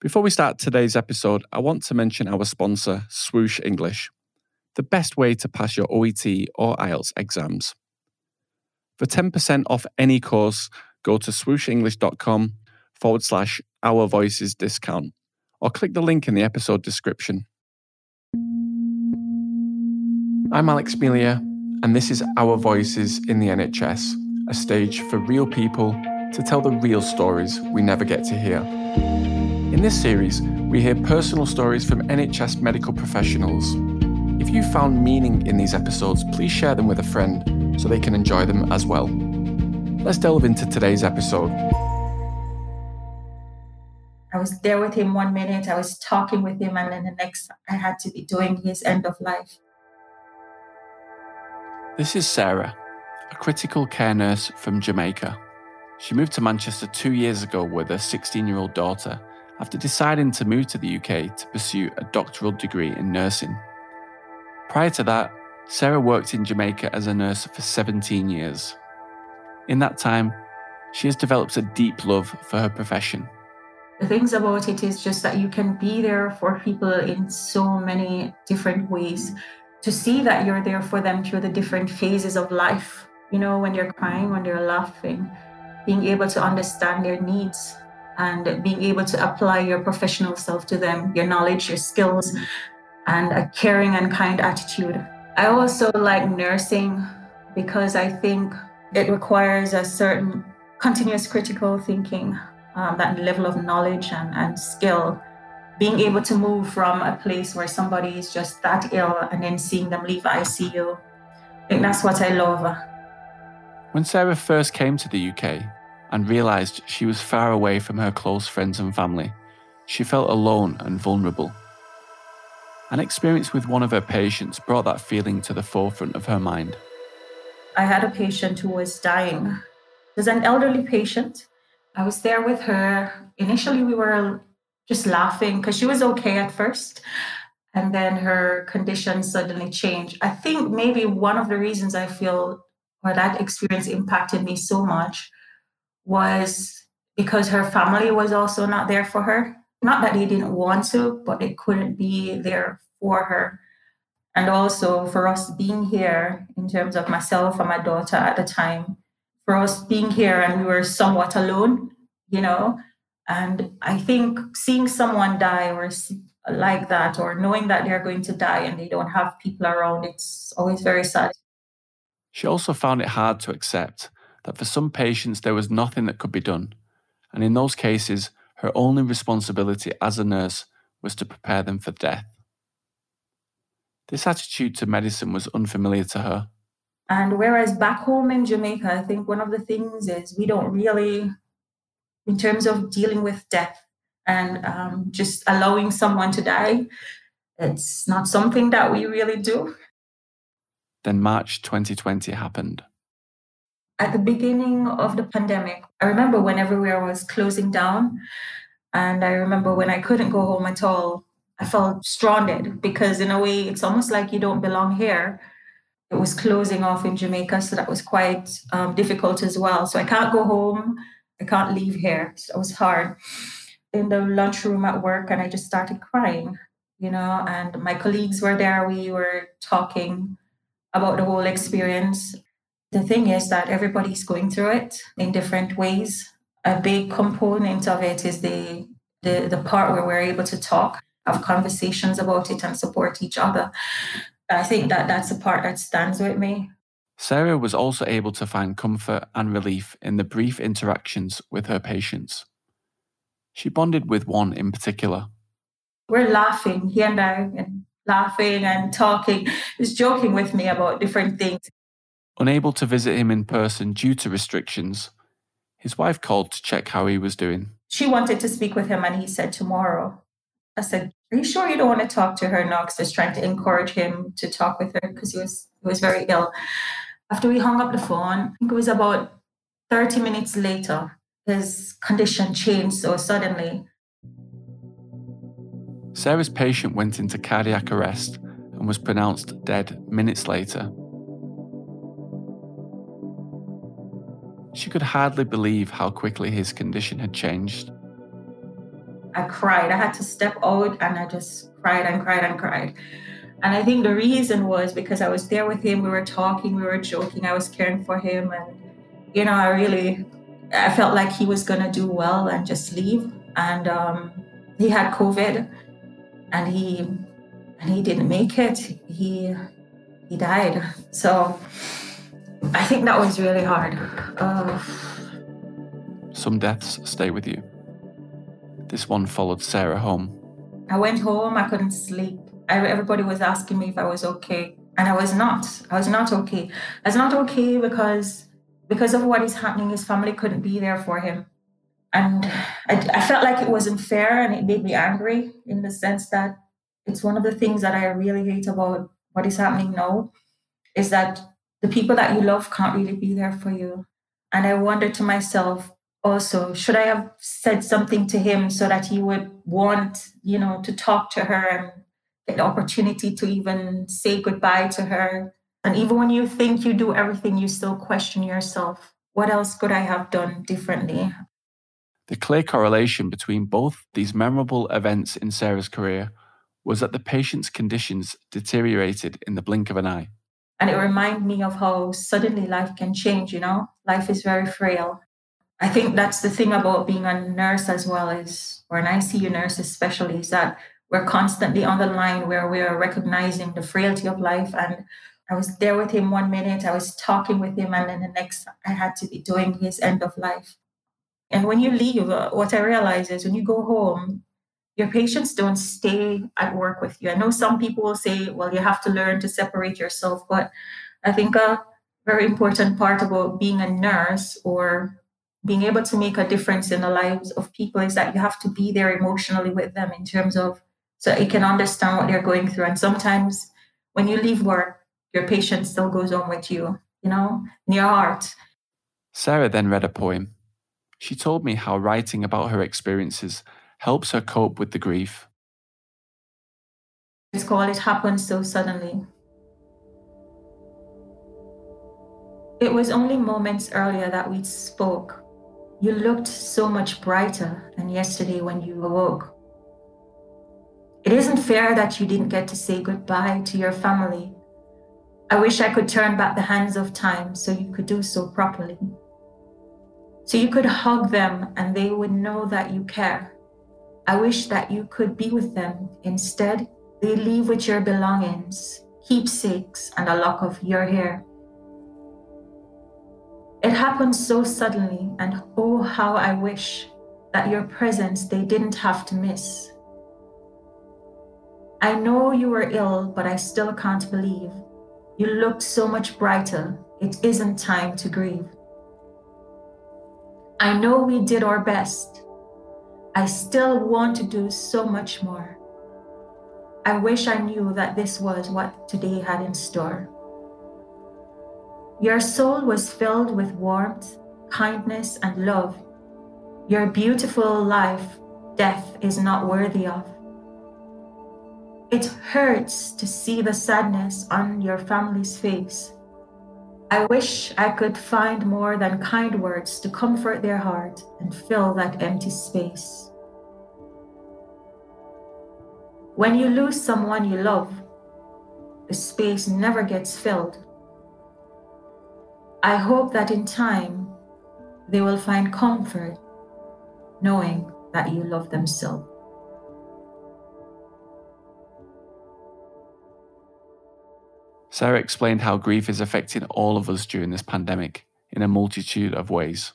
Before we start today's episode, I want to mention our sponsor, Swoosh English, the best way to pass your OET or IELTS exams. For 10% off any course, go to swooshenglish.com forward slash our voices discount or click the link in the episode description. I'm Alex Melia, and this is Our Voices in the NHS, a stage for real people to tell the real stories we never get to hear. In this series, we hear personal stories from NHS medical professionals. If you found meaning in these episodes, please share them with a friend so they can enjoy them as well. Let's delve into today's episode. I was there with him one minute, I was talking with him, and then the next, I had to be doing his end of life. This is Sarah, a critical care nurse from Jamaica. She moved to Manchester two years ago with her 16 year old daughter after deciding to move to the UK to pursue a doctoral degree in nursing. Prior to that, Sarah worked in Jamaica as a nurse for 17 years. In that time, she has developed a deep love for her profession. The things about it is just that you can be there for people in so many different ways. To see that you're there for them through the different phases of life, you know, when they're crying, when they're laughing, being able to understand their needs and being able to apply your professional self to them, your knowledge, your skills, and a caring and kind attitude. I also like nursing because I think it requires a certain continuous critical thinking, um, that level of knowledge and, and skill. Being able to move from a place where somebody is just that ill and then seeing them leave ICU. I think that's what I love. When Sarah first came to the UK, and realised she was far away from her close friends and family, she felt alone and vulnerable. An experience with one of her patients brought that feeling to the forefront of her mind. I had a patient who was dying. Was an elderly patient. I was there with her. Initially, we were just laughing because she was okay at first. And then her condition suddenly changed. I think maybe one of the reasons I feel or that experience impacted me so much was because her family was also not there for her. Not that they didn't want to, but they couldn't be there for her. And also for us being here, in terms of myself and my daughter at the time, for us being here and we were somewhat alone, you know. And I think seeing someone die or like that, or knowing that they're going to die and they don't have people around, it's always very sad. She also found it hard to accept that for some patients there was nothing that could be done, and in those cases, her only responsibility as a nurse was to prepare them for death. This attitude to medicine was unfamiliar to her. And whereas back home in Jamaica, I think one of the things is we don't really, in terms of dealing with death and um, just allowing someone to die, it's not something that we really do. Then March 2020 happened. At the beginning of the pandemic, I remember when everywhere was closing down. And I remember when I couldn't go home at all, I felt stranded because, in a way, it's almost like you don't belong here. It was closing off in Jamaica, so that was quite um, difficult as well. So I can't go home, I can't leave here. So it was hard. In the lunchroom at work, and I just started crying, you know, and my colleagues were there. We were talking about the whole experience. The thing is that everybody's going through it in different ways. A big component of it is the, the, the part where we're able to talk, have conversations about it, and support each other. I think that that's the part that stands with me. Sarah was also able to find comfort and relief in the brief interactions with her patients. She bonded with one in particular. We're laughing, he and I, and laughing and talking. He's joking with me about different things. Unable to visit him in person due to restrictions, his wife called to check how he was doing. She wanted to speak with him, and he said tomorrow. I said, "Are you sure you don't want to talk to her now?" Because was trying to encourage him to talk with her because he was he was very ill. After we hung up the phone, I think it was about thirty minutes later, his condition changed so suddenly. Sarah's patient went into cardiac arrest and was pronounced dead minutes later. She could hardly believe how quickly his condition had changed. I cried. I had to step out and I just cried and cried and cried. And I think the reason was because I was there with him. We were talking, we were joking. I was caring for him, and you know, I really, I felt like he was gonna do well and just leave. And um, he had COVID, and he, and he didn't make it. He, he died. So I think that was really hard. Uh, Some deaths stay with you. This one followed Sarah home. I went home. I couldn't sleep everybody was asking me if I was okay, and I was not. I was not okay. I was not okay because because of what is happening. His family couldn't be there for him, and I, I felt like it wasn't fair, and it made me angry in the sense that it's one of the things that I really hate about what is happening now, is that the people that you love can't really be there for you. And I wonder to myself, also should i have said something to him so that he would want you know to talk to her and get the opportunity to even say goodbye to her. And even when you think you do everything, you still question yourself what else could I have done differently? The clear correlation between both these memorable events in Sarah's career was that the patient's conditions deteriorated in the blink of an eye. And it reminded me of how suddenly life can change, you know? Life is very frail. I think that's the thing about being a nurse as well is, or an ICU nurse especially, is that we're constantly on the line where we are recognizing the frailty of life. And I was there with him one minute, I was talking with him, and then the next, I had to be doing his end of life. And when you leave, uh, what I realize is when you go home, your patients don't stay at work with you. I know some people will say, well, you have to learn to separate yourself, but I think a very important part about being a nurse or being able to make a difference in the lives of people is that you have to be there emotionally with them in terms of so you can understand what they're going through. And sometimes when you leave work, your patient still goes on with you, you know, in your heart. Sarah then read a poem. She told me how writing about her experiences helps her cope with the grief. It's called It Happened So Suddenly. It was only moments earlier that we spoke. You looked so much brighter than yesterday when you awoke. It isn't fair that you didn't get to say goodbye to your family. I wish I could turn back the hands of time so you could do so properly. So you could hug them and they would know that you care. I wish that you could be with them. Instead, they leave with your belongings, keepsakes, and a lock of your hair. It happened so suddenly, and oh, how I wish that your presence they didn't have to miss. I know you were ill, but I still can't believe. You looked so much brighter. It isn't time to grieve. I know we did our best. I still want to do so much more. I wish I knew that this was what today had in store. Your soul was filled with warmth, kindness, and love. Your beautiful life, death is not worthy of. It hurts to see the sadness on your family's face. I wish I could find more than kind words to comfort their heart and fill that empty space. When you lose someone you love, the space never gets filled. I hope that in time they will find comfort knowing that you love them still. Sarah explained how grief is affecting all of us during this pandemic in a multitude of ways.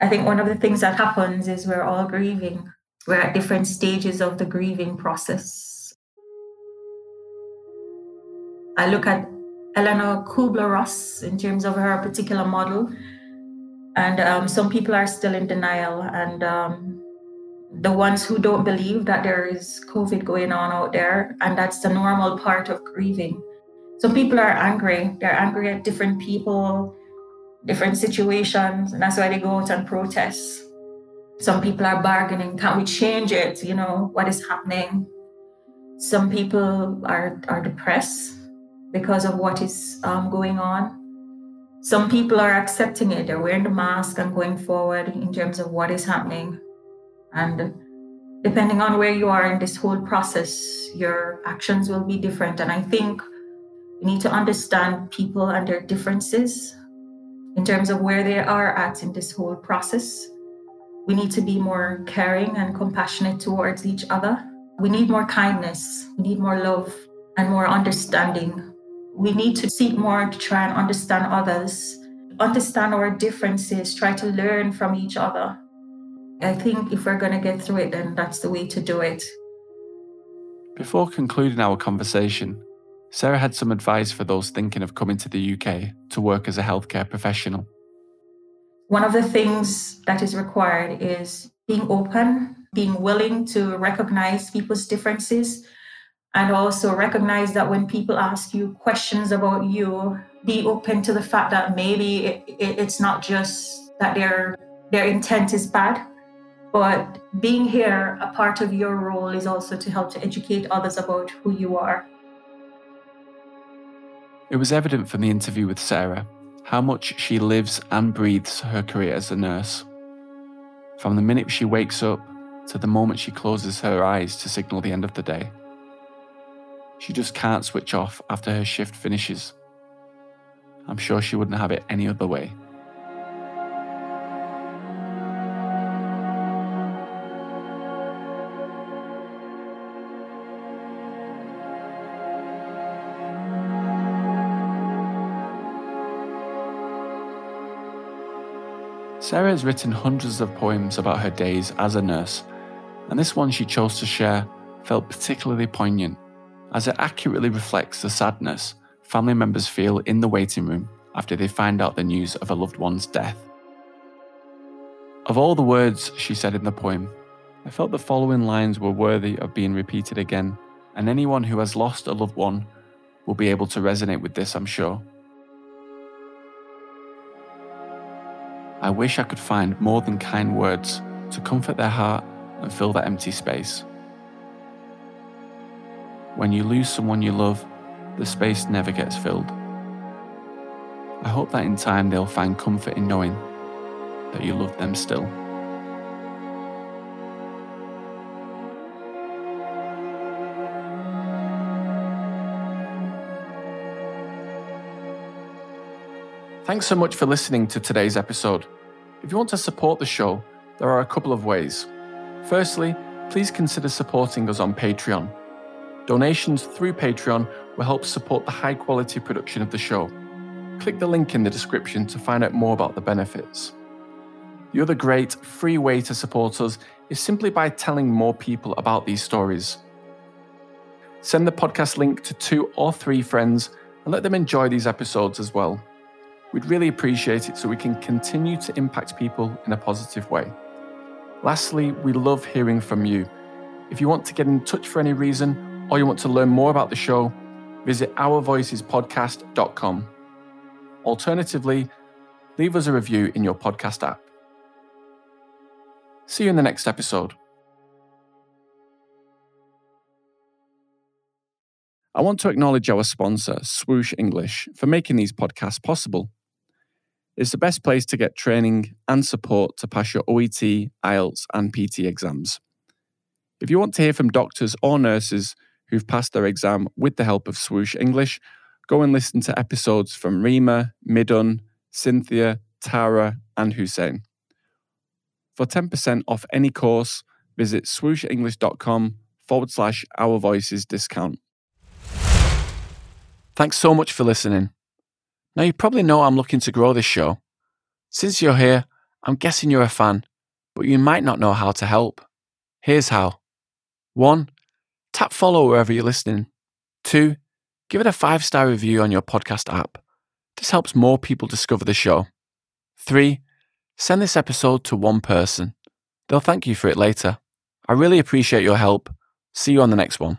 I think one of the things that happens is we're all grieving. We're at different stages of the grieving process. I look at Eleanor Kubler Ross in terms of her particular model, and um, some people are still in denial. And um, the ones who don't believe that there is COVID going on out there, and that's the normal part of grieving. Some people are angry. They're angry at different people, different situations, and that's why they go out and protest. Some people are bargaining. Can we change it? You know, what is happening? Some people are, are depressed because of what is um, going on. Some people are accepting it. They're wearing the mask and going forward in terms of what is happening. And depending on where you are in this whole process, your actions will be different. And I think we need to understand people and their differences in terms of where they are at in this whole process. We need to be more caring and compassionate towards each other. We need more kindness, we need more love and more understanding. We need to seek more to try and understand others, understand our differences, try to learn from each other. I think if we're going to get through it, then that's the way to do it. Before concluding our conversation, Sarah had some advice for those thinking of coming to the UK to work as a healthcare professional. One of the things that is required is being open, being willing to recognize people's differences, and also recognize that when people ask you questions about you, be open to the fact that maybe it, it, it's not just that their their intent is bad, but being here, a part of your role is also to help to educate others about who you are. It was evident from the interview with Sarah how much she lives and breathes her career as a nurse. From the minute she wakes up to the moment she closes her eyes to signal the end of the day. She just can't switch off after her shift finishes. I'm sure she wouldn't have it any other way. Sarah has written hundreds of poems about her days as a nurse, and this one she chose to share felt particularly poignant as it accurately reflects the sadness family members feel in the waiting room after they find out the news of a loved one's death. Of all the words she said in the poem, I felt the following lines were worthy of being repeated again, and anyone who has lost a loved one will be able to resonate with this, I'm sure. I wish I could find more than kind words to comfort their heart and fill that empty space. When you lose someone you love, the space never gets filled. I hope that in time they'll find comfort in knowing that you love them still. Thanks so much for listening to today's episode. If you want to support the show, there are a couple of ways. Firstly, please consider supporting us on Patreon. Donations through Patreon will help support the high quality production of the show. Click the link in the description to find out more about the benefits. The other great free way to support us is simply by telling more people about these stories. Send the podcast link to two or three friends and let them enjoy these episodes as well. We'd really appreciate it so we can continue to impact people in a positive way. Lastly, we love hearing from you. If you want to get in touch for any reason or you want to learn more about the show, visit ourvoicespodcast.com. Alternatively, leave us a review in your podcast app. See you in the next episode. I want to acknowledge our sponsor, Swoosh English, for making these podcasts possible is the best place to get training and support to pass your OET, IELTS, and PT exams. If you want to hear from doctors or nurses who've passed their exam with the help of Swoosh English, go and listen to episodes from Rima, Midun, Cynthia, Tara, and Hussein. For 10% off any course, visit swooshenglish.com forward slash our voices discount. Thanks so much for listening. Now, you probably know I'm looking to grow this show. Since you're here, I'm guessing you're a fan, but you might not know how to help. Here's how 1. Tap follow wherever you're listening. 2. Give it a five star review on your podcast app. This helps more people discover the show. 3. Send this episode to one person. They'll thank you for it later. I really appreciate your help. See you on the next one.